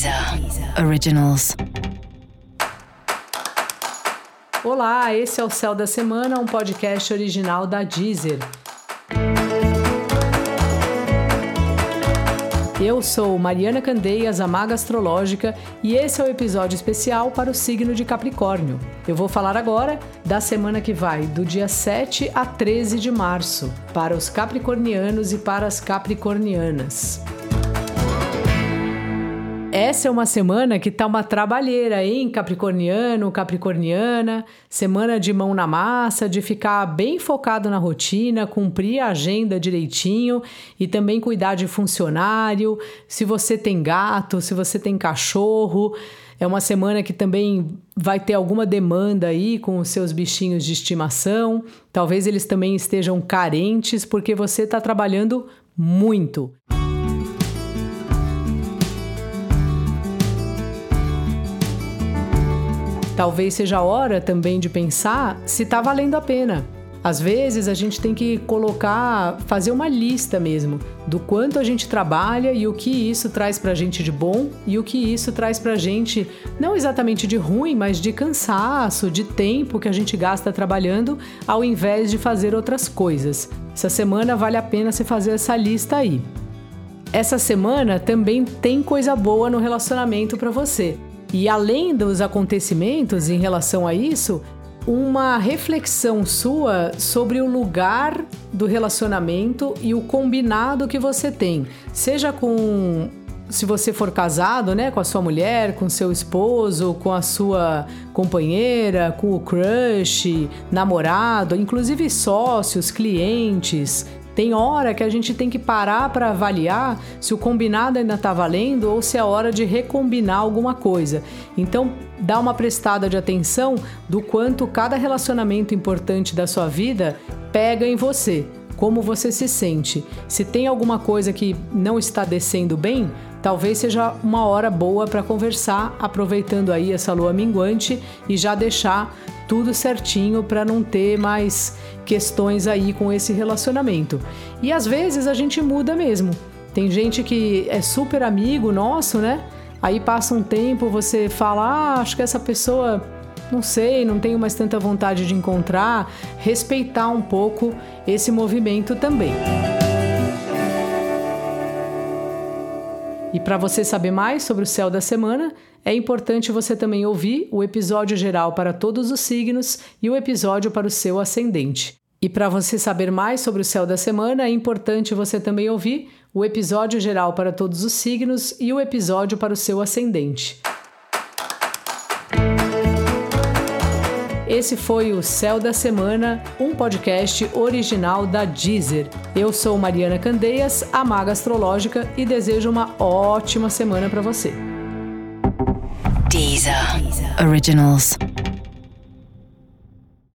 Deezer Originals. Olá, esse é o Céu da Semana, um podcast original da Deezer. Eu sou Mariana Candeias, a Maga Astrológica, e esse é o episódio especial para o signo de Capricórnio. Eu vou falar agora da semana que vai, do dia 7 a 13 de março, para os capricornianos e para as capricornianas. Essa é uma semana que tá uma trabalheira, hein, Capricorniano, Capricorniana. Semana de mão na massa, de ficar bem focado na rotina, cumprir a agenda direitinho e também cuidar de funcionário. Se você tem gato, se você tem cachorro. É uma semana que também vai ter alguma demanda aí com os seus bichinhos de estimação. Talvez eles também estejam carentes porque você está trabalhando muito. Talvez seja a hora também de pensar se está valendo a pena. Às vezes a gente tem que colocar, fazer uma lista mesmo do quanto a gente trabalha e o que isso traz pra gente de bom e o que isso traz pra gente, não exatamente de ruim, mas de cansaço, de tempo que a gente gasta trabalhando ao invés de fazer outras coisas. Essa semana vale a pena você fazer essa lista aí. Essa semana também tem coisa boa no relacionamento para você. E além dos acontecimentos em relação a isso, uma reflexão sua sobre o lugar do relacionamento e o combinado que você tem, seja com se você for casado, né, com a sua mulher, com seu esposo, com a sua companheira, com o crush, namorado, inclusive sócios, clientes, tem hora que a gente tem que parar para avaliar se o combinado ainda está valendo ou se é hora de recombinar alguma coisa. Então, dá uma prestada de atenção do quanto cada relacionamento importante da sua vida pega em você, como você se sente. Se tem alguma coisa que não está descendo bem, talvez seja uma hora boa para conversar, aproveitando aí essa lua minguante e já deixar tudo certinho para não ter mais questões aí com esse relacionamento. E às vezes a gente muda mesmo. Tem gente que é super amigo nosso, né? Aí passa um tempo, você fala: ah, acho que essa pessoa, não sei, não tenho mais tanta vontade de encontrar. Respeitar um pouco esse movimento também. E para você saber mais sobre o céu da semana, é importante você também ouvir o episódio geral para todos os signos e o episódio para o seu ascendente. E para você saber mais sobre o céu da semana, é importante você também ouvir o episódio geral para todos os signos e o episódio para o seu ascendente. Esse foi o Céu da Semana, um podcast original da Deezer. Eu sou Mariana Candeias, a Maga Astrológica, e desejo uma ótima semana para você. Deezer. Originals.